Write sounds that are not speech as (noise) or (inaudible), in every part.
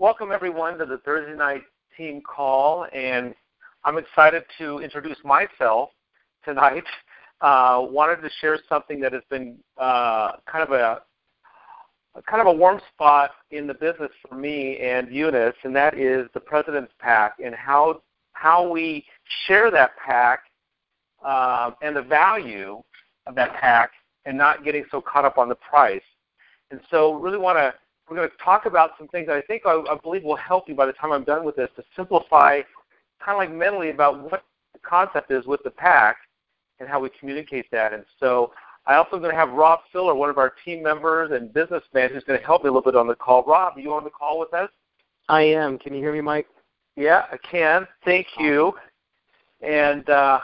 welcome everyone to the Thursday night team call, and I'm excited to introduce myself tonight. (laughs) Uh, wanted to share something that has been uh, kind of a, kind of a warm spot in the business for me and Eunice, and that is the President's Pack and how how we share that pack uh, and the value of that pack, and not getting so caught up on the price. And so, really want to we're going to talk about some things that I think I, I believe will help you by the time I'm done with this to simplify, kind of like mentally about what the concept is with the pack and how we communicate that. And so I also am going to have Rob Filler, one of our team members and business businessman, who's going to help me a little bit on the call. Rob, are you on the call with us? I am. Can you hear me, Mike? Yeah, I can. Thank you. And uh,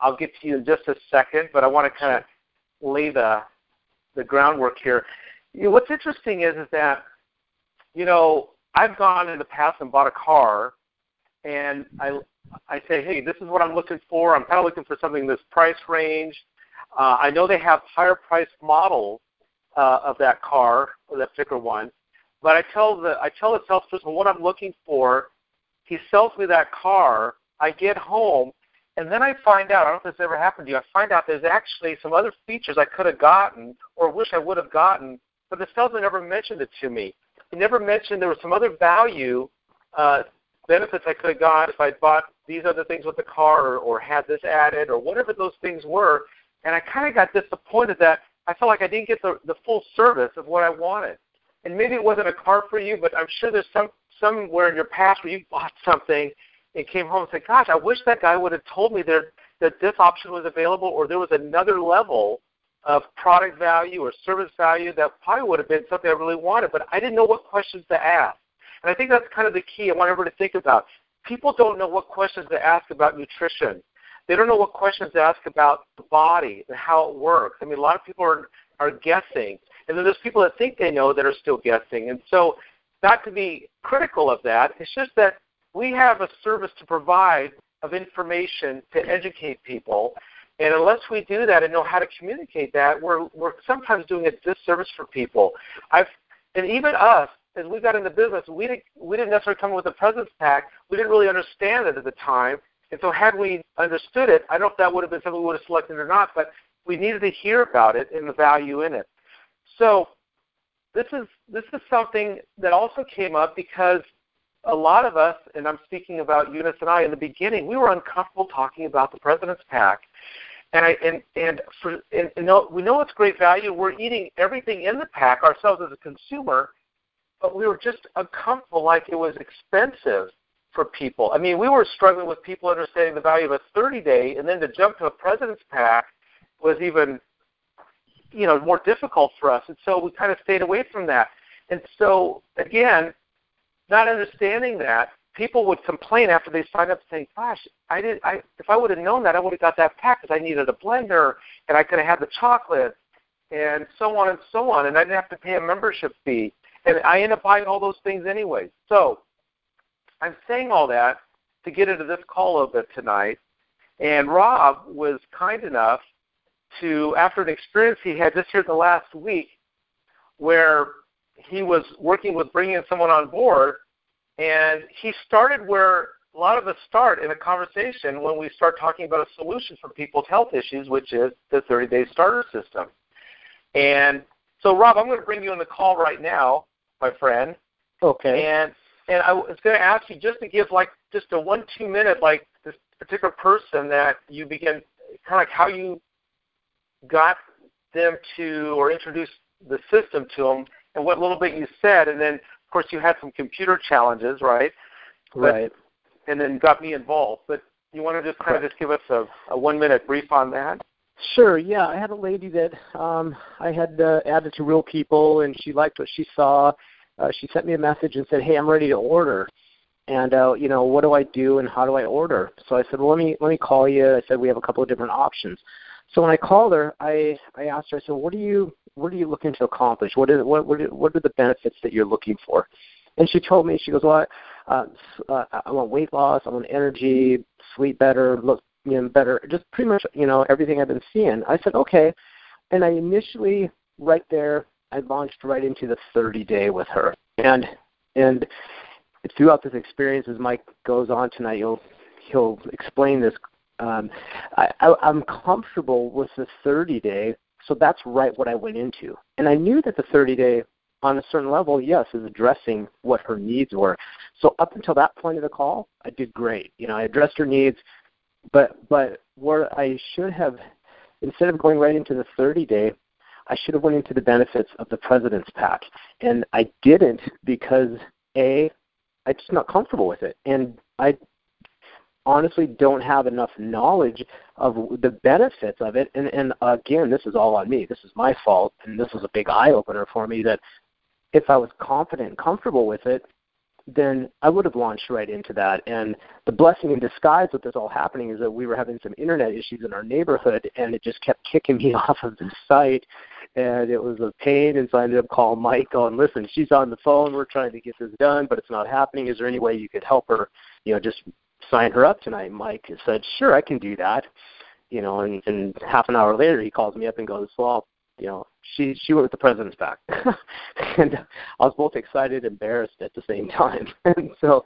I'll get to you in just a second, but I want to kind of lay the the groundwork here. You know, what's interesting is is that you know I've gone in the past and bought a car, and I I say, hey, this is what I'm looking for. I'm kind of looking for something in this price range. Uh, I know they have higher priced models uh, of that car or that particular one, but I tell the I tell the salesperson what I'm looking for. He sells me that car. I get home, and then I find out. I don't know if this ever happened to you. I find out there's actually some other features I could have gotten or wish I would have gotten but the salesman never mentioned it to me. He never mentioned there was some other value uh, benefits I could have got if I bought these other things with the car or, or had this added or whatever those things were. And I kind of got disappointed that I felt like I didn't get the, the full service of what I wanted. And maybe it wasn't a car for you, but I'm sure there's some somewhere in your past where you bought something and came home and said, "Gosh, I wish that guy would have told me that that this option was available, or there was another level of product value or service value that probably would have been something I really wanted, but I didn't know what questions to ask. And I think that's kind of the key I want everyone to think about. People don't know what questions to ask about nutrition. They don't know what questions to ask about the body and how it works. I mean, a lot of people are, are guessing. And then there's people that think they know that are still guessing. And so, not to be critical of that, it's just that we have a service to provide of information to educate people. And unless we do that and know how to communicate that, we're we're sometimes doing a disservice for people. I've and even us, as we got into business, we didn't we didn't necessarily come with a President's Pack. We didn't really understand it at the time. And so had we understood it, I don't know if that would have been something we would have selected or not, but we needed to hear about it and the value in it. So this is this is something that also came up because a lot of us, and I'm speaking about Eunice and I in the beginning, we were uncomfortable talking about the President's Pack and I and and for and, and know, we know it's great value. We're eating everything in the pack ourselves as a consumer, but we were just uncomfortable, like it was expensive for people. I mean, we were struggling with people understanding the value of a 30 day, and then to jump to a president's pack was even, you know, more difficult for us. And so we kind of stayed away from that. And so again, not understanding that, people would complain after they signed up saying, "Gosh, I did. I if I would have known that, I would have got that pack because I needed a blender and I could have had the chocolate and so on and so on, and I didn't have to pay a membership fee, and I end up buying all those things anyway." So I'm saying all that to get into this call a bit tonight, and Rob was kind enough to, after an experience he had just here the last week, where he was working with bringing someone on board and he started where a lot of us start in a conversation when we start talking about a solution for people's health issues, which is the 30 day starter system. And so, Rob, I'm going to bring you on the call right now, my friend. Okay. And and I was going to ask you just to give like just a one two minute like this particular person that you begin kind of like how you got them to or introduced the system to them and what little bit you said, and then course, you had some computer challenges, right? Right. And then got me involved. But you want to just kind of just give us a, a one minute brief on that? Sure. Yeah, I had a lady that um, I had uh, added to Real People, and she liked what she saw. Uh, she sent me a message and said, "Hey, I'm ready to order." And uh, you know, what do I do and how do I order? So I said, "Well, let me let me call you." I said, "We have a couple of different options." So when I called her, I I asked her. I said, "What do you What are you looking to accomplish? What is what what what are the benefits that you're looking for?" And she told me, she goes, "Well, I, uh, uh, I want weight loss. I want energy, sleep better, look you know better. Just pretty much you know everything I've been seeing." I said, "Okay," and I initially right there I launched right into the 30 day with her, and and throughout this experience, as Mike goes on tonight, he'll he'll explain this. Um, I, I, I'm comfortable with the 30 day, so that's right what I went into, and I knew that the 30 day, on a certain level, yes, is addressing what her needs were. So up until that point of the call, I did great. You know, I addressed her needs, but but where I should have, instead of going right into the 30 day, I should have went into the benefits of the President's Pack, and I didn't because a I'm just not comfortable with it, and I honestly don't have enough knowledge of the benefits of it. And, and again, this is all on me. This is my fault, and this was a big eye opener for me. That if I was confident and comfortable with it, then I would have launched right into that. And the blessing in disguise with this all happening is that we were having some internet issues in our neighborhood, and it just kept kicking me (laughs) off of the site and it was a pain. And so I ended up calling Mike, going, "Listen, she's on the phone. We're trying to get this done, but it's not happening. Is there any way you could help her? You know, just sign her up tonight." Mike said, "Sure, I can do that." You know, and, and half an hour later, he calls me up and goes, "Well, you know, she she went with the President's Pack, (laughs) and I was both excited and embarrassed at the same time. (laughs) and so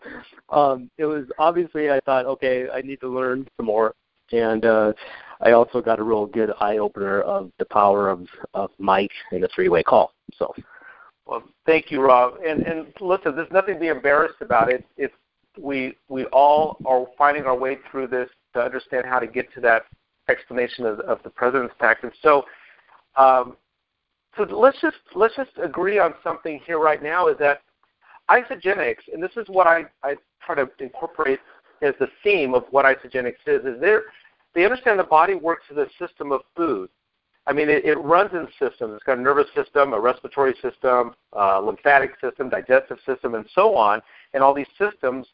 um, it was obviously I thought, okay, I need to learn some more, and uh, I also got a real good eye opener of the power of of Mike in a three way call. So. Well, thank you, Rob. And and listen, there's nothing to be embarrassed about. It it's we we all are finding our way through this to understand how to get to that explanation of, of the president's. And so, um, so let's just let's just agree on something here right now. Is that Isagenix, and this is what I I try to incorporate as the theme of what Isagenix is. Is they understand the body works as a system of food. I mean, it, it runs in systems. It's got a nervous system, a respiratory system, a lymphatic system, digestive system, and so on. And all these systems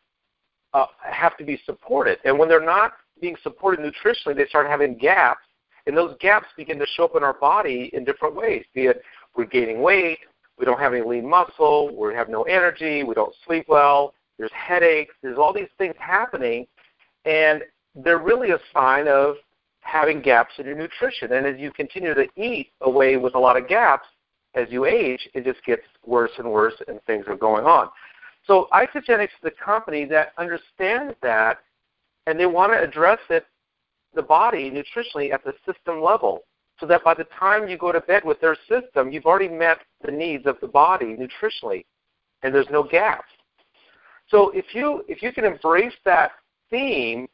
uh, have to be supported. And when they're not being supported nutritionally, they start having gaps, and those gaps begin to show up in our body in different ways. Be it we're gaining weight, we don't have any lean muscle, we have no energy, we don't sleep well, there's headaches, there's all these things happening, and they're really a sign of having gaps in your nutrition. And as you continue to eat away with a lot of gaps, as you age, it just gets worse and worse, and things are going on. So Isagenix is the company that understands that, and they want to address it, the body nutritionally at the system level, so that by the time you go to bed with their system, you've already met the needs of the body nutritionally, and there's no gaps. So if you if you can embrace that theme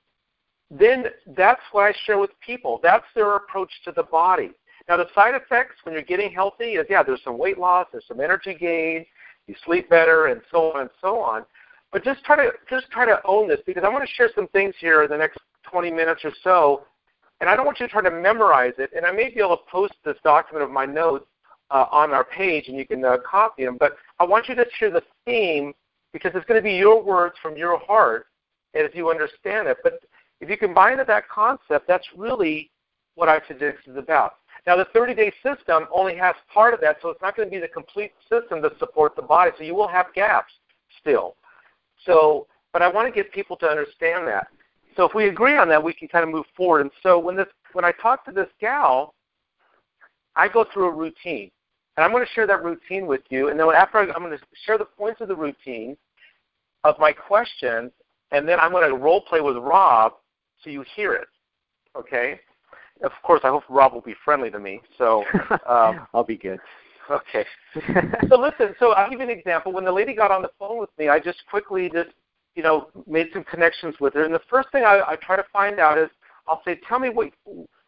then that's what I share with people. That's their approach to the body. Now, the side effects when you're getting healthy is yeah, there's some weight loss, there's some energy gain, you sleep better, and so on and so on. But just try to just try to own this because I want to share some things here in the next 20 minutes or so, and I don't want you to try to memorize it. And I may be able to post this document of my notes uh, on our page, and you can uh, copy them. But I want you to share the theme because it's going to be your words from your heart as you understand it. But if you combine that concept, that's really what Isagenix is about. Now, the 30-day system only has part of that, so it's not going to be the complete system to support the body. So you will have gaps still. So, but I want to get people to understand that. So if we agree on that, we can kind of move forward. And so when this, when I talk to this gal, I go through a routine, and I'm going to share that routine with you. And then after I, I'm going to share the points of the routine, of my questions, and then I'm going to role play with Rob so you hear it. Okay. Of course, I hope Rob will be friendly to me. So (laughs) um, I'll be good. Okay. (laughs) so listen. So I'll give you an example. When the lady got on the phone with me, I just quickly just you know made some connections with her. And the first thing I, I try to find out is I'll say, tell me what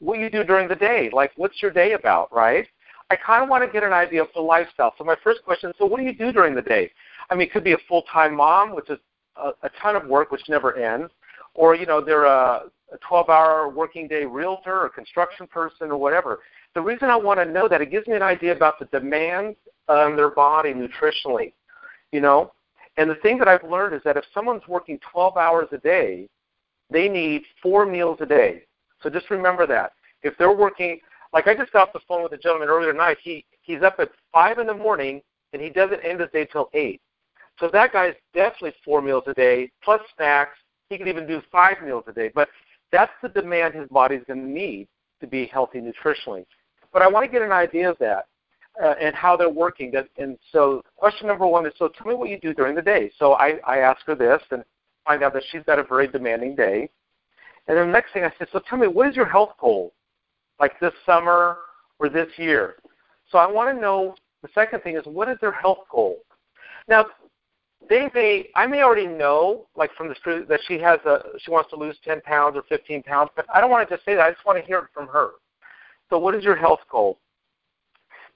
what you do during the day. Like, what's your day about, right? I kind of want to get an idea of the lifestyle. So my first question is, so what do you do during the day? I mean, it could be a full-time mom, which is a, a ton of work, which never ends or you know they're a, a 12-hour working day realtor or construction person or whatever. The reason I want to know that it gives me an idea about the demands on their body nutritionally, you know. And the thing that I've learned is that if someone's working 12 hours a day, they need four meals a day. So just remember that. If they're working, like I just got off the phone with a gentleman earlier tonight, he he's up at five in the morning and he doesn't end his day till eight. So that guy's definitely four meals a day plus snacks he could even do five meals a day. But that's the demand his body's going to need to be healthy nutritionally. But I want to get an idea of that. uh, and how they're working. That, and so, question number one is: so tell me what you do during the day. So I, I ask her this and find out that she's got a very demanding day. And then the next thing I said, so tell me, what is your health goal, like this summer or this year? So I want to know. The second thing is, what is their health goal? Now, they may I may already know, like from the street, that she has a she wants to lose 10 pounds or 15 pounds, but I don't want to just say that. I just want to hear it from her. So, what is your health goal?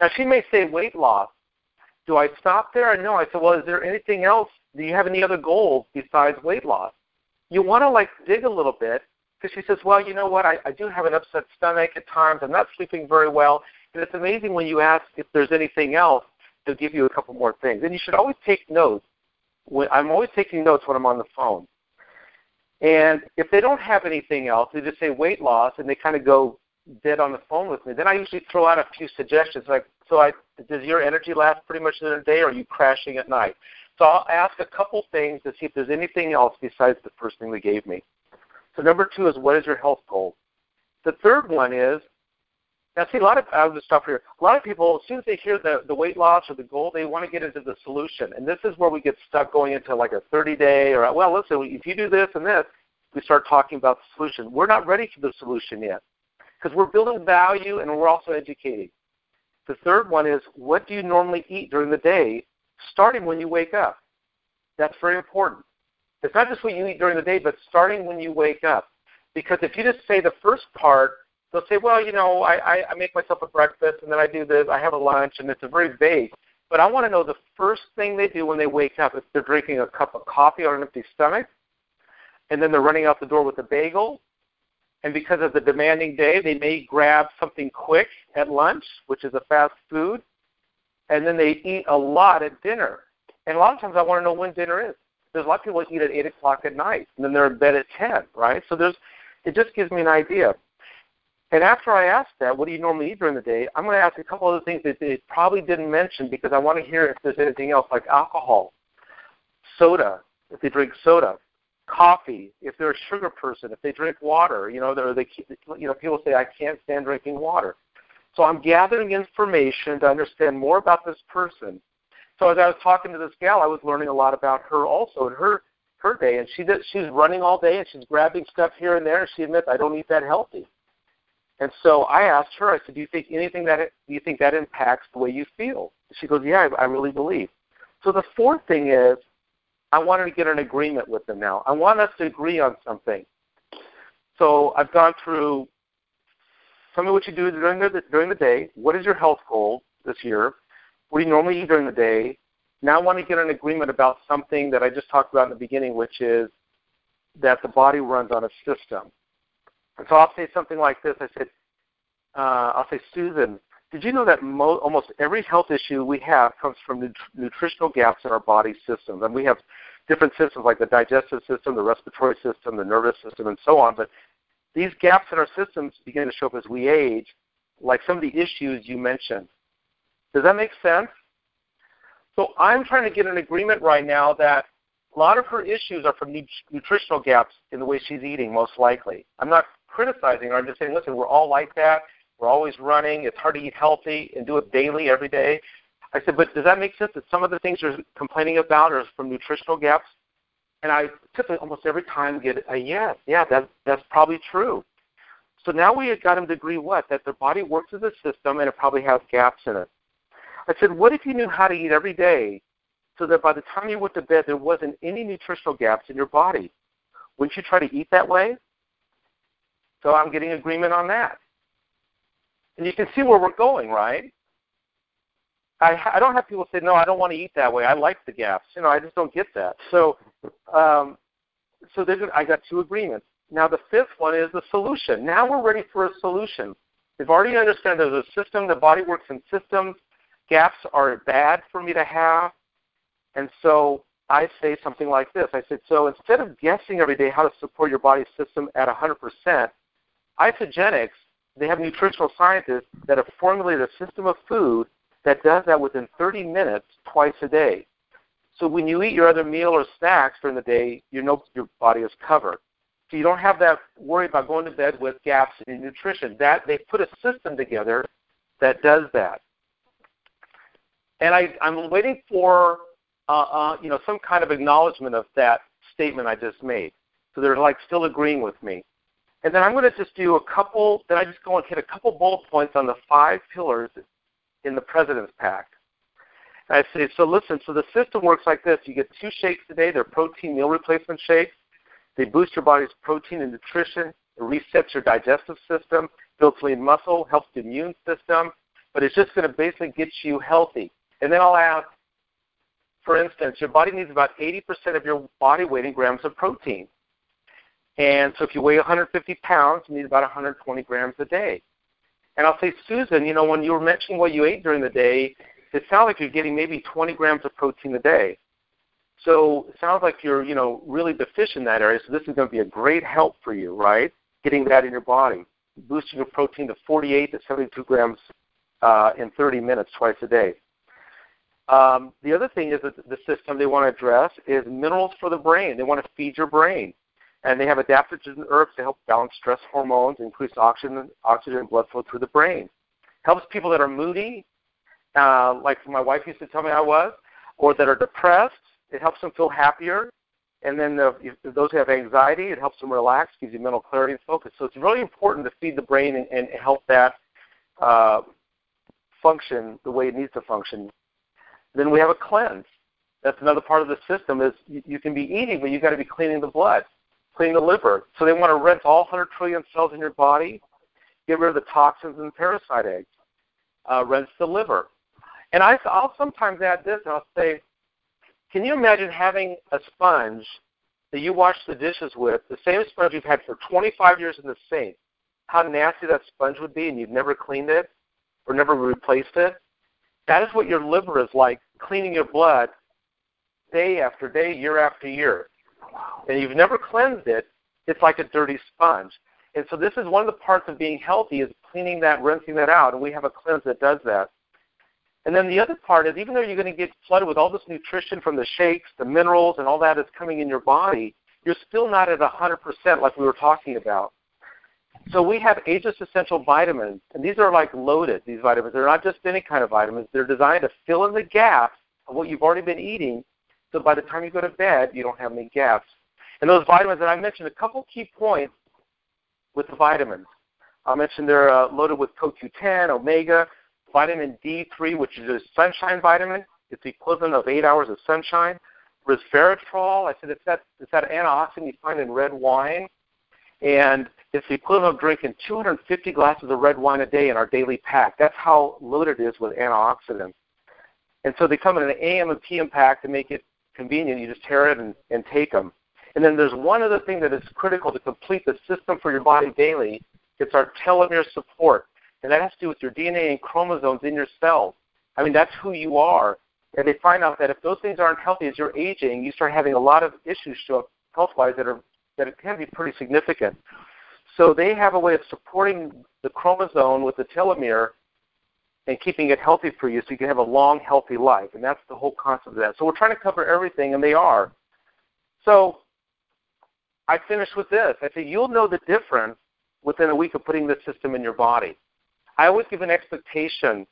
Now, she may say weight loss. Do I stop there? No. I said, well, is there anything else? Do you have any other goals besides weight loss? You want to like dig a little bit because she says, well, you know what? I, I do have an upset stomach at times. I'm not sleeping very well. And it's amazing when you ask if there's anything else, they'll give you a couple more things. And you should always take notes. I'm always taking notes when I'm on the phone. And if they don't have anything else, they just say weight loss, and they kind of go dead on the phone with me. Then I usually throw out a few suggestions, like, so I, does your energy last pretty much the day, or are you crashing at night? So I'll ask a couple things to see if there's anything else besides the first thing they gave me. So number two is what is your health goal? The third one is now see a lot of I'll just stop here. A lot of people as soon as they hear the, the weight loss or the goal, they want to get into the solution. And this is where we get stuck going into like a thirty day or well listen, if you do this and this, we start talking about the solution. We're not ready for the solution yet. Because we're building value and we're also educating. The third one is what do you normally eat during the day, starting when you wake up? That's very important. It's not just what you eat during the day, but starting when you wake up. Because if you just say the first part, they'll say, well, you know, I, I, I make myself a breakfast and then I do this, I have a lunch, and it's a very vague. But I want to know the first thing they do when they wake up if they're drinking a cup of coffee on an empty stomach, and then they're running out the door with a bagel, and because of the demanding day, they may grab something quick at lunch, which is a fast food, and then they eat a lot at dinner. And a lot of times I want to know when dinner is. There's a lot of people that eat at 8 o'clock at night, and then they're in bed at 10, right? So there's, it just gives me an idea. And after I ask that, what do you normally eat during the day? I'm going to ask a couple other things that they probably didn't mention because I want to hear if there's anything else, like alcohol, soda, if they drink soda, coffee, if they're a sugar person, if they drink water, you know, they, you know, people say I can't stand drinking water. So I'm gathering information to understand more about this person. So as I was talking to this gal, I was learning a lot about her also and her her day. And she did, she's running all day and she's grabbing stuff here and there. And she admits I don't eat that healthy. And so I asked her. I said, "Do you think anything that do you think that impacts the way you feel?" She goes, "Yeah, I, I really believe." So the fourth thing is I wanted to get an agreement with them now. I want us to agree on something. So I've gone through tell me what you do during the during the day. What is your health goal this year? What do you normally eat during the day? Now I want to get an agreement about something that I just talked about in the beginning, which is that the body runs on a system. And so I'll say something like this. I said, uh, I'll say, Susan, did you know that mo- almost every health issue we have comes from nut- nutritional gaps in our body systems? And we have different systems like the digestive system, the respiratory system, the nervous system, and so on. But these gaps in our systems begin to show up as we age, like some of the issues you mentioned. Does that make sense? So I'm trying to get an agreement right now that a lot of her issues are from nutritional gaps in the way she's eating, most likely. I'm not criticizing her. I'm just saying, listen, we're all like that. We're always running. It's hard to eat healthy and do it daily, every day. I said, but does that make sense that some of the things you're complaining about are from nutritional gaps? And I typically almost every time get a yes. Yeah, that, that's probably true. So now we had got them to agree what? That their body works as a system and it probably has gaps in it. I said, what if you knew how to eat every day so that by the time you went to bed there wasn't any nutritional gaps in your body? Wouldn't you try to eat that way? So I'm getting agreement on that. And you can see where we're going, right? I, I don't have people say, no, I don't want to eat that way. I like the gaps. You know, I just don't get that. So, um, so there's, I got two agreements. Now the fifth one is the solution. Now we're ready for a solution. We've already understand there's a system. The body works in systems. Gaps are bad for me to have. And so I say something like this. I said, so instead of guessing every day how to support your body's system at 100%, Isagenix they have nutritional scientists that have formulated a system of food that does that within 30 minutes twice a day. So when you eat your other meal or snacks during the day, you know your body is covered. So you don't have that worry about going to bed with gaps in nutrition. That they put a system together that does that. and I, I'm waiting for uh, uh, you know some kind of acknowledgement of that statement I just made. So they're like still agreeing with me. And then I'm going to just do a couple. Then I just go and hit a couple bullet points on the five pillars in the President's Pack. And I say, so listen. So the system works like this: you get two shakes a day. They're protein meal replacement shakes. They boost your body's protein and nutrition. It resets your digestive system, builds lean muscle, helps the immune system. But it's just going to basically get you healthy. And then I'll add, for instance, your body needs about 80% of your body weight in grams of protein. And so if you weigh 150 pounds, you need about 120 grams a day. And I'll say, Susan, you know, when you were mentioning what you ate during the day, it sounds like you're getting maybe 20 grams of protein a day. So it sounds like you're, you know, really deficient in that area. So this is going to be a great help for you, right? Getting that in your body, boosting your protein to 48 to 72 grams uh, in 30 minutes twice a day. Um, the other thing is that the system they want to address is minerals for the brain. They want to feed your brain. And they have adaptogen herbs to help balance stress hormones, increase oxygen, oxygen blood flow through the brain. Helps people that are moody, uh, like my wife used to tell me I was, or that are depressed. It helps them feel happier. And then the, those who have anxiety, it helps them relax, gives you mental clarity and focus. So it's really important to feed the brain and, and help that uh, function the way it needs to function. Then we have a cleanse. That's another part of the system is you, you can be eating, but you've got to be cleaning the blood, cleaning the liver. So they want to rinse all 100 trillion cells in your body, get rid of the toxins and parasite eggs, uh, rinse the liver. And I, I'll sometimes add this, and I'll say, can you imagine having a sponge that you wash the dishes with, the same sponge you've had for 25 years in the sink? How nasty that sponge would be, and you've never cleaned it or never replaced it? That is what your liver is like, cleaning your blood day after day, year after year. And you've never cleansed it, it's like a dirty sponge. And so this is one of the parts of being healthy is cleaning that, rinsing that out, and we have a cleanse that does that. And then the other part is even though you're going to get flooded with all this nutrition from the shakes, the minerals, and all that is coming in your body, you're still not at 100% like we were talking about. So we have Ageless Essential Vitamins, and these are like loaded, these vitamins. They're not just any kind of vitamins. They're designed to fill in the gaps of what you've already been eating, so by the time you go to bed, you don't have any gaps. And those vitamins, and I mentioned a couple key points with the vitamins. I mentioned they're uh, loaded with CoQ10, omega, vitamin D3, which is a sunshine vitamin. It's the equivalent of eight hours of sunshine. Resveratrol, I said it's that, it's that antioxidant you find in red wine. And it's the equivalent of drinking 250 glasses of red wine a day in our daily pack. That's how loaded it is with antioxidants. And so they come in an AM and PM pack to make it convenient. You just tear it and, and take them. And then there's one other thing that is critical to complete the system for your body daily. It's our telomere support. And that has to do with your DNA and chromosomes in your cells. I mean, that's who you are. And they find out that if those things aren't healthy as you're aging, you start having a lot of issues show up health-wise that are that can be pretty significant. So they have a way of supporting the chromosome with the telomere and keeping it healthy for you so you can have a long, healthy life. And that's the whole concept of that. So we're trying to cover everything, and they are. So I finish with this. I say you'll know the difference within a week of putting this system in your body. I always give an expectation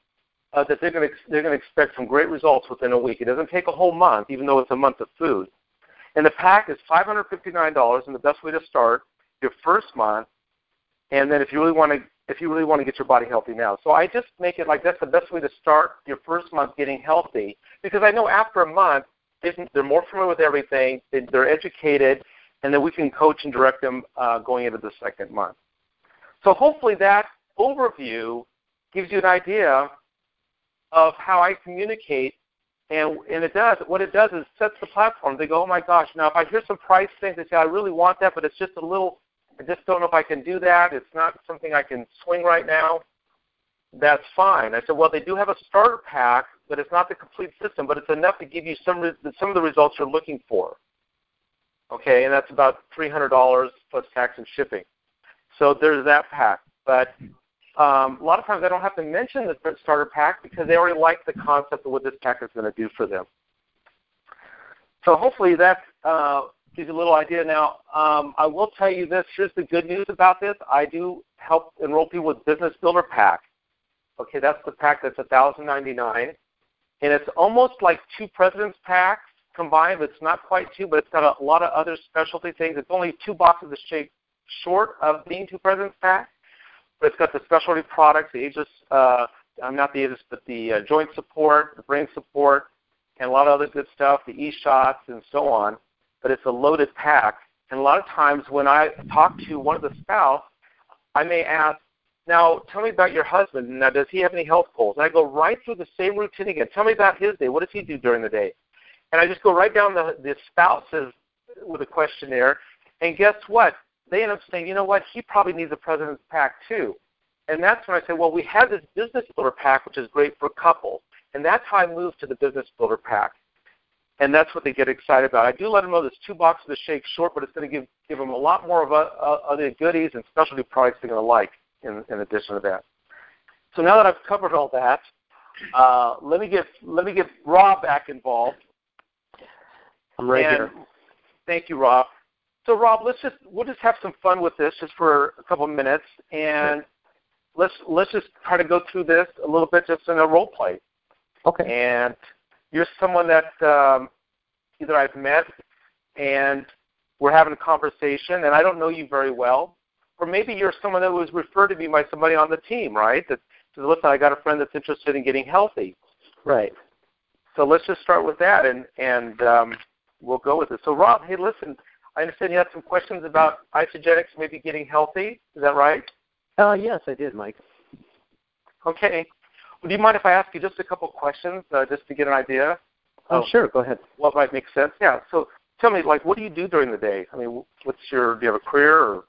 uh, that they're going to they're going to expect some great results within a week. It doesn't take a whole month, even though it's a month of food. And the pack is $559, and the best way to start your first month and then if you really want to if you really want to get your body healthy now. So I just make it like that's the best way to start your first month getting healthy because I know after a month they're more familiar with everything, they're educated, and then we can coach and direct them uh, going into the second month. So hopefully that overview gives you an idea of how I communicate, and and it does what it does is sets the platform. They go, oh my gosh! Now if I hear some price things, they say I really want that, but it's just a little I just don't know if I can do that. It's not something I can swing right now. That's fine. I said, well, they do have a starter pack, but it's not the complete system, but it's enough to give you some some of the results you're looking for. Okay, and that's about $300 plus tax and shipping. So there's that pack. But um, a lot of times I don't have to mention the starter pack because they already like the concept of what this pack is going to do for them. So hopefully that uh, gives you a little idea. Now, um, I will tell you this. Here's the good news about this. I do help enroll people with Business Builder Pack. Okay, that's the pack that's 1,099. and it's almost like two President's packs combined. But it's not quite two, but it's got a lot of other specialty things. It's only two boxes of shake short of being two President's packs, but it's got the specialty products, the Aegis, uh, I'm not the Aegis, but the uh, joint support, the brain support, and a lot of other good stuff, the e-shots and so on. But it's a loaded pack. And a lot of times when I talk to one of the spouse, I may ask, now tell me about your husband. Now does he have any health goals? And I go right through the same routine again. Tell me about his day. What does he do during the day? And I just go right down the, the spouses with a questionnaire. And guess what? They end up saying, you know what? He probably needs a president's pack too. And that's when I say, well, we have this business builder pack, which is great for couples. And that's how I moved to the business builder pack. And that's what they get excited about. I do let them know there's two boxes of shake short, but it's going to give give them a lot more of a, uh, other goodies and specialty products they're going to like in, in addition to that. So now that I've covered all that, uh, let me get let me get Rob back involved. I'm right and here. Thank you, Rob. So Rob, let's just we'll just have some fun with this just for a couple of minutes, and let's let's just try to go through this a little bit just in a role play. Okay. And you're someone that um, either I've met and we're having a conversation, and I don't know you very well, or maybe you're someone that was referred to me by somebody on the team, right? That says, "Listen, I got a friend that's interested in getting healthy." Right. So let's just start with that, and and um, we'll go with it. So Rob, hey, listen, I understand you had some questions about Isagenix maybe getting healthy. Is that right? Uh, yes, I did, Mike. Okay. Do you mind if I ask you just a couple questions, uh, just to get an idea? Oh, sure. Go ahead. What might make sense? Yeah. So tell me, like, what do you do during the day? I mean, what's your? Do you have a career? Or?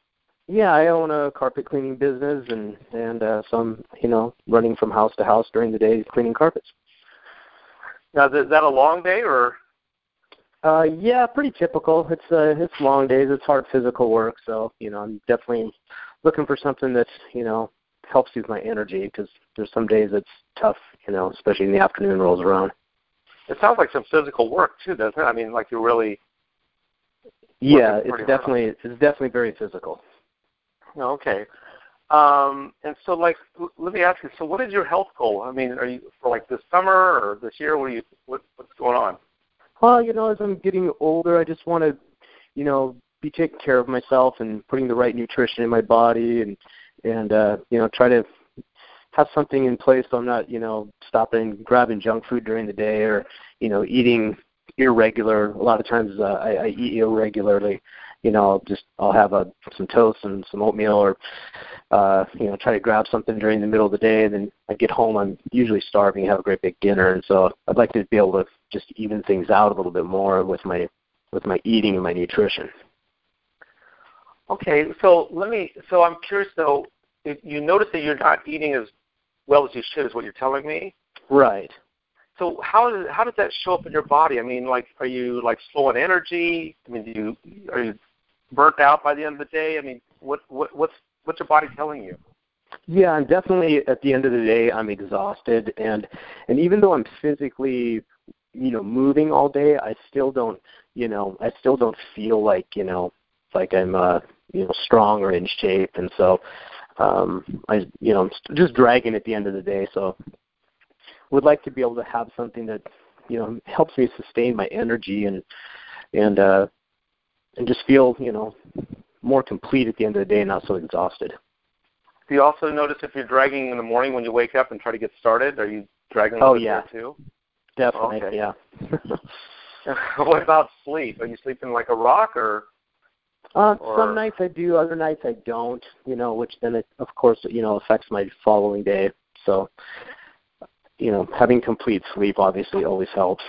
Yeah, I own a carpet cleaning business, and and uh, so I'm you know running from house to house during the day cleaning carpets. Now, is that a long day or? Uh, yeah, pretty typical. It's uh, it's long days. It's hard physical work, so you know I'm definitely looking for something that's you know helps use my energy because there's some days it's tough, you know, especially in the afternoon rolls around. It sounds like some physical work too, doesn't it? I mean, like you're really. Yeah, it's definitely it's definitely very physical. Okay. Um, and so, like, l- let me ask you. So, what is your health goal? I mean, are you for like this summer or this year? What are you? What, what's going on? Well, you know, as I'm getting older, I just want to, you know, be taking care of myself and putting the right nutrition in my body, and and uh, you know, try to have something in place so I'm not, you know, stopping grabbing junk food during the day or, you know, eating irregular. A lot of times uh, I, I eat irregularly. You know, I'll just I'll have a some toast and some oatmeal, or uh, you know, try to grab something during the middle of the day. And then I get home, I'm usually starving, have a great big dinner, and so I'd like to be able to just even things out a little bit more with my with my eating and my nutrition. Okay, so let me. So I'm curious though. If you notice that you're not eating as well as you should, is what you're telling me. Right. So how does how does that show up in your body? I mean, like, are you like slow on energy? I mean, do you are you burnt out by the end of the day? I mean, what what what's what's your body telling you? Yeah, I'm definitely at the end of the day I'm exhausted and and even though I'm physically you know moving all day, I still don't, you know, I still don't feel like, you know, like I'm uh, you know, strong or in shape and so um I you know, I'm just dragging at the end of the day, so would like to be able to have something that, you know, helps me sustain my energy and and uh and just feel, you know, more complete at the end of the day and not so exhausted. Do you also notice if you're dragging in the morning when you wake up and try to get started? Are you dragging? Oh, yeah. too. Definitely, Okay. yeah. (laughs) (laughs) what about sleep? Are you sleeping like a rock or? Uh, Or- some nights I do, other nights I don't. You know, which then it, of course, you know, affects my following day. So, you know, having complete sleep obviously always helps.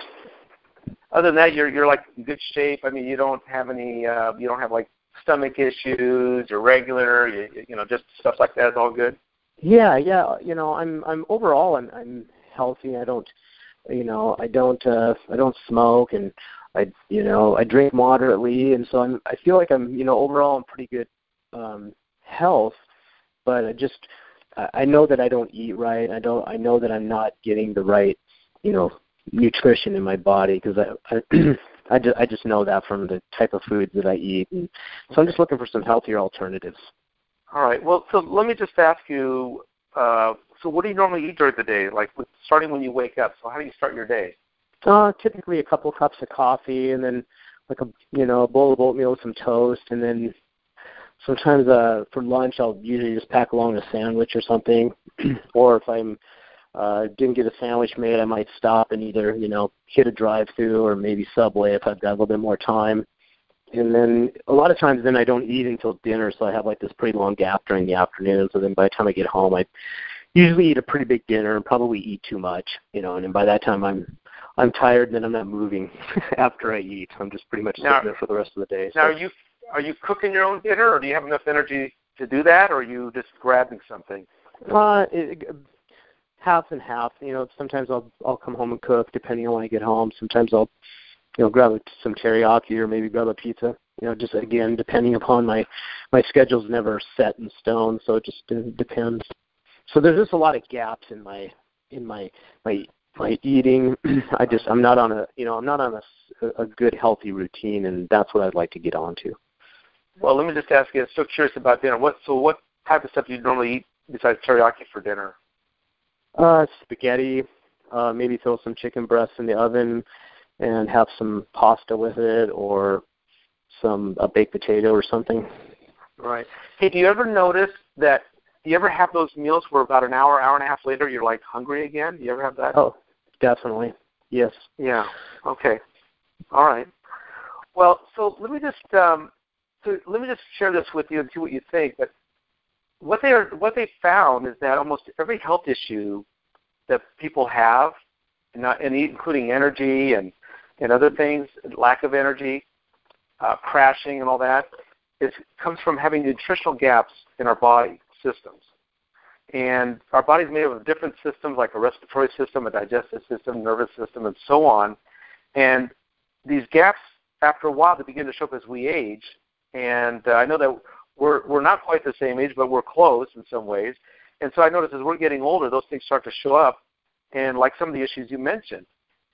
Other than that, you're you're like in good shape. I mean, you don't have any. Uh, you don't have like stomach issues. You're regular. You you know just stuff like that is all good. Yeah, yeah. You know, I'm I'm overall I'm I'm healthy. I don't, you know, I don't uh I don't smoke and I you know I drink moderately and so I'm I feel like I'm you know overall in pretty good um health, but I just I know that I don't eat right. I don't I know that I'm not getting the right you know nutrition in my body because I I, (clears throat) I just I just know that from the type of foods that I eat. And so I'm just looking for some healthier alternatives. All right. Well, so let me just ask you uh, so what do you normally eat during the day? Like with, starting when you wake up. So how do you start your day? Uh, typically a couple cups of coffee, and then like a you know a bowl of oatmeal with some toast, and then sometimes uh for lunch I'll usually just pack along a sandwich or something, (clears throat) or if I'm uh didn't get a sandwich made, I might stop and either you know hit a drive-through or maybe Subway if I've got a little bit more time. And then a lot of times then I don't eat until dinner, so I have like this pretty long gap during the afternoon. So then by the time I get home, I usually eat a pretty big dinner and probably eat too much, you know. And then by that time I'm I'm tired, and then I'm not moving (laughs) after I eat. I'm just pretty much sitting Now- there for the rest of the day. Now, So, are you are you cooking your own dinner, or do you have enough energy to do that, or are you just grabbing something? uh, it, half and half. You know, sometimes I'll I'll come home and cook depending on when I get home. Sometimes I'll you know grab some teriyaki or maybe grab a pizza. You know, just again depending upon my my schedule's never set in stone, so it just uh, depends. So there's just a lot of gaps in my in my my my eating. (clears throat) I just I'm not on a you know I'm not on a, a good healthy routine, and that's what I'd like to get on onto. Well, let me just ask you. I'm so curious about dinner. What so what type of stuff do you normally eat besides teriyaki for dinner? Uh, spaghetti. Uh, maybe throw some chicken breasts in the oven, and have some pasta with it, or some a baked potato or something. Right. Hey, do you ever notice that? Do you ever have those meals where about an hour, hour and a half later, you're like hungry again? Do you ever have that? Oh, definitely. Yes. Yeah. Okay. All right. Well, so let me just um, so let me just share this with you and see what you think. But what they are what they found is that almost every health issue that people have, and, not, and including energy and and other things, lack of energy, uh, crashing, and all that, is comes from having nutritional gaps in our body systems. And our body's made up of different systems like a respiratory system, a digestive system, nervous system, and so on. And these gaps, after a while, they begin to show up as we age. And uh, I know that we're we're not quite the same age, but we're close in some ways. And so I notice as we're getting older, those things start to show up, and like some of the issues you mentioned.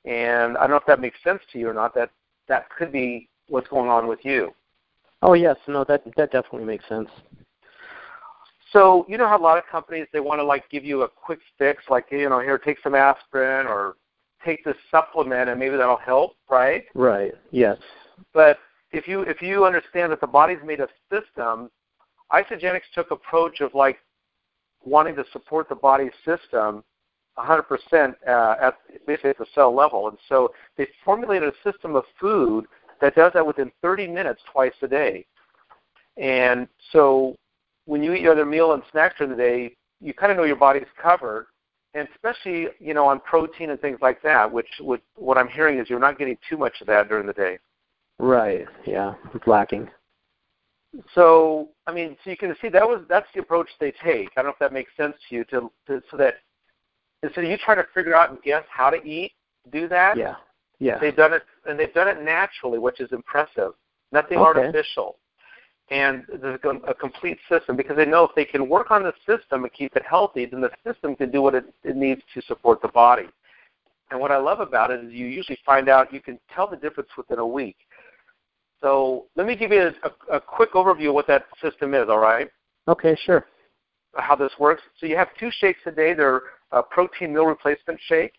And I don't know if that makes sense to you or not. That that could be what's going on with you. Oh yes. No, that that definitely makes sense. So you know how a lot of companies they want to like give you a quick fix, like you know here take some aspirin or take this supplement and maybe that'll help, right? Right. Yes. But if you if you understand that the body's made of systems, Isagenix took approach of like wanting to support the body's system 100% uh, at basically at the cell level, and so they formulated a system of food that does that within 30 minutes twice a day. And so when you eat your other meal and snacks during the day, you kind of know your body's covered, and especially you know on protein and things like that. Which, which what I'm hearing is you're not getting too much of that during the day. Right. Yeah. It's lacking. So I mean, so you can see that was that's the approach they take. I don't know if that makes sense to you, to, to so that instead of you trying to figure out and guess how to eat, do that. Yeah. Yeah. They've done it, and they've done it naturally, which is impressive. Nothing Okay. artificial, and there's a, complete system because they know if they can work on the system and keep it healthy, then the system can do what it, it needs to support the body. And what I love about it is you usually find out you can tell the difference within a week. So let me give you a, a, a quick overview of what that system is. All right Okay. Sure. how this works. So you have two shakes a day. They're a protein meal replacement shake,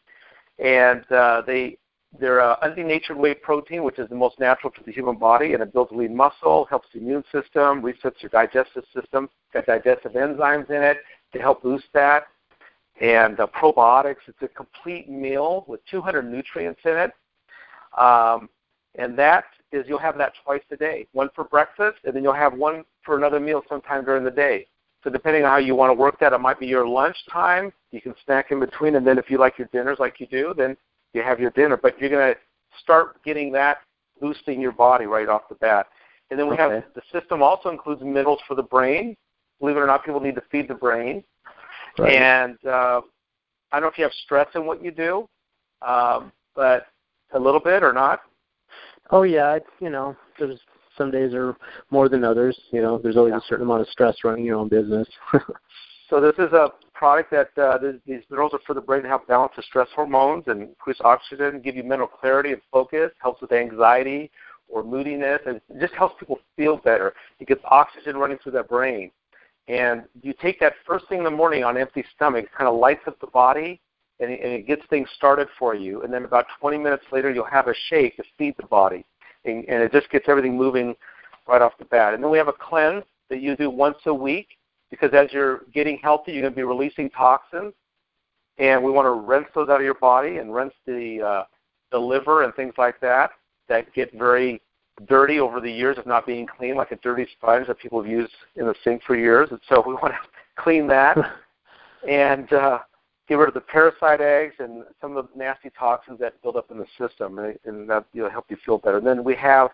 and uh, they they're uh, undenatured whey protein, which is the most natural to the human body, and it builds lean muscle, helps the immune system, resets your digestive system. Got digestive enzymes in it to help boost that, and uh, probiotics. It's a complete meal with 200 nutrients in it, um, and that is you'll have that twice a day. One for breakfast, and then you'll have one for another meal sometime during the day. So depending on how you want to work that, it might be your lunchtime. You can snack in between, and then if you like your dinners like you do, then you have your dinner. But you're going to start getting that boosting your body right off the bat. And then we have the system also includes minerals for the brain. Believe it or not, people need to feed the brain. Right. And uh, I don't know if you have stress in what you do, um, but a little bit or not. Oh yeah, it's you know, there's some days are more than others. You know, there's always Yeah. a certain amount of stress running your own business. (laughs) So this is a product that uh, th- these minerals are for the brain to help balance the stress hormones and increase oxygen, give you mental clarity and focus, helps with anxiety or moodiness, and just helps people feel better. It gets oxygen running through their brain. And you take that first thing in the morning on empty stomach, kind of lights up the body, and it, and it gets things started for you. And then about 20 minutes later, you'll have a shake to feed the body, and, and it just gets everything moving right off the bat. And then we have a cleanse that you do once a week because as you're getting healthy, you're going to be releasing toxins, and we want to rinse those out of your body and rinse the uh, the liver and things like that that get very dirty over the years of not being clean, like a dirty sponge that people have used in the sink for years. And so we (laughs) want to clean that (laughs) and uh, get rid of the parasite eggs and some of the nasty toxins that build up in the system, and, and that will help you feel better. And then we have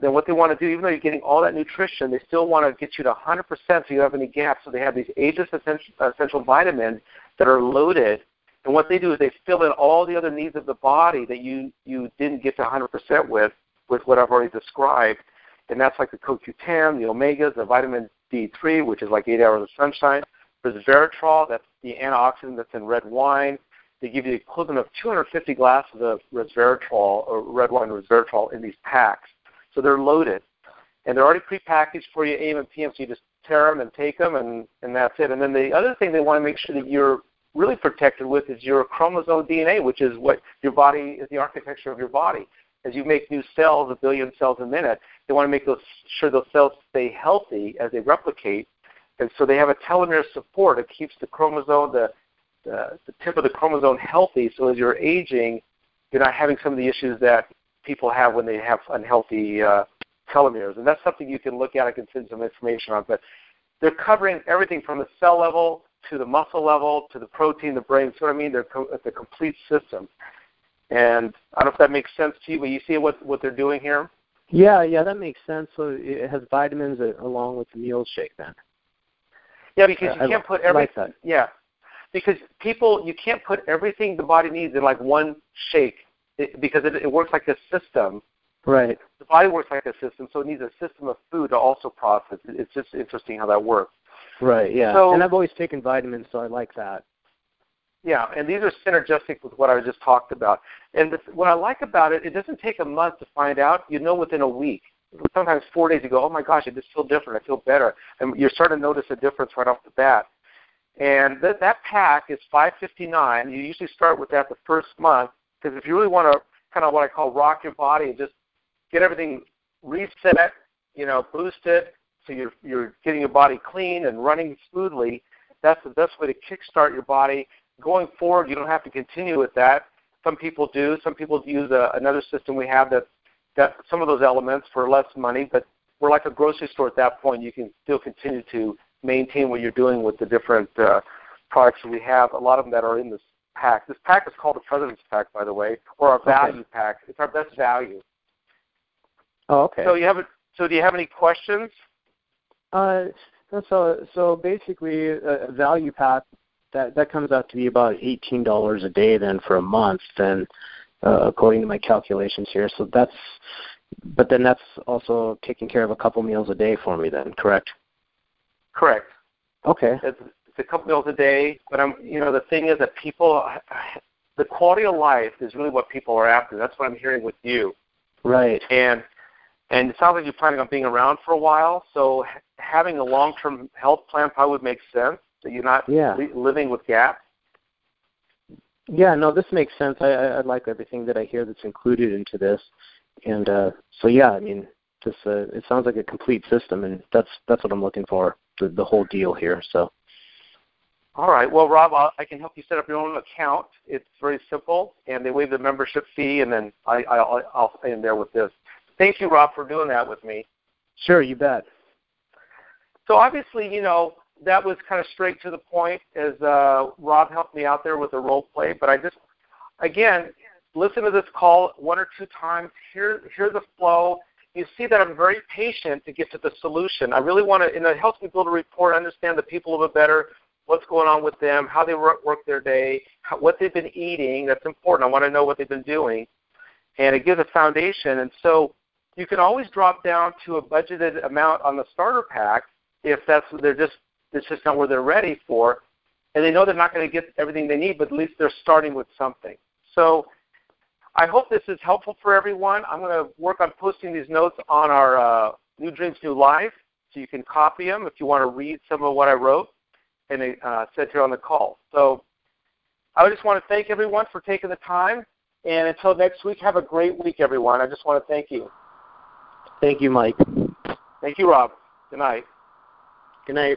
then what they want to do, even though you're getting all that nutrition, they still want to get you to 100% so you don't have any gaps. So they have these ageless essential, essential vitamins that are loaded. And what they do is they fill in all the other needs of the body that you, you didn't get to 100% with, with what I've already described. And that's like the CoQ10, the omegas, the vitamin D3, which is like eight hours of sunshine. Resveratrol, that's the antioxidant that's in red wine. They give you the equivalent of 250 glasses of resveratrol or red wine resveratrol in these packs. So they're loaded. And they're already prepackaged for you AM and PM, so you just tear them and take them, and, and that's it. And then the other thing they want to make sure that you're really protected with is your chromosome DNA, which is what your body is the architecture of your body. As you make new cells, a billion cells a minute, they want to make those, sure those cells stay healthy as they replicate. And so they have a telomere support. It keeps the chromosome, the, the, the tip of the chromosome healthy, so as you're aging, you're not having some of the issues that people have when they have unhealthy uh, telomeres. And that's something you can look at. I can send some information on. But they're covering everything from the cell level to the muscle level to the protein, the brain. So what I mean? They're co- it's a complete system. And I don't know if that makes sense to you, but you see what what they're doing here. Yeah, yeah, that makes sense. So it has vitamins along with the meal shake then. Yeah, because you I, can't put everything. Like yeah, because people you can't put everything the body needs in like one shake it, because it, it works like a system. Right. The body works like a system, so it needs a system of food to also process. It's just interesting how that works. Right. Yeah. So, and I've always taken vitamins, so I like that. Yeah, and these are synergistic with what I just talked about. And this, what I like about it, it doesn't take a month to find out. You know within a week. Sometimes four days you go, oh my gosh, I just feel different. I feel better. And you're starting to notice a difference right off the bat. And that, that pack is 559. You usually start with that the first month because if you really want to kind of what I call rock your body and just get everything reset, you know, boost it, so you're you're getting your body clean and running smoothly. That's the best way to kickstart your body. Going forward, you don't have to continue with that. Some people do. Some people use a, another system we have that that some of those elements for less money, but we're like a grocery store at that point. You can still continue to maintain what you're doing with the different uh, products that we have. A lot of them that are in this pack. This pack is called the President's Pack, by the way, or our value okay. pack. It's our best value. Oh, okay. So you have a, so do you have any questions? Uh, so so basically, a, value pack that that comes out to be about eighteen dollars a day then for a month. Then, uh, according to my calculations here, so that's. But then that's also taking care of a couple meals a day for me. Then, correct? Correct. Okay. It's, it's a couple meals a day, but I'm, you know, the thing is that people, the quality of life is really what people are after. That's what I'm hearing with you. Right. And and it sounds like you're planning on being around for a while. So having a long-term health plan probably would make sense. That you're not yeah. li- living with gaps. Yeah, no, this makes sense. I, I, I like everything that I hear that's included into this, and uh, so yeah, I mean, this uh, it sounds like a complete system, and that's that's what I'm looking for, the the whole deal here. So. All right. Well, Rob, I'll, I can help you set up your own account. It's very simple, and they waive the membership fee, and then I, I'll, I'll stay in there with this. Thank you, Rob, for doing that with me. Sure, you bet. So obviously, you know, that was kind of straight to the point as uh, Rob helped me out there with the role play. But I just, again, listen to this call one or two times, hear, hear the flow. You see that I'm very patient to get to the solution. I really want to, and it helps me build a rapport, understand the people a little bit better, what's going on with them, how they work, work their day, how, what they've been eating. That's important. I want to know what they've been doing. And it gives a foundation. And so you can always drop down to a budgeted amount on the starter pack if that's they're just it's just not where they're ready for, and they know they're not going to get everything they need, but at least they're starting with something. So I hope this is helpful for everyone. I'm going to work on posting these notes on our uh, New Dreams New Life, so you can copy them if you want to read some of what I wrote and uh, said here on the call. So I just want to thank everyone for taking the time. And until next week, have a great week, everyone. I just want to thank you. Thank you, Mike. Thank you, Rob. Good night. Good night.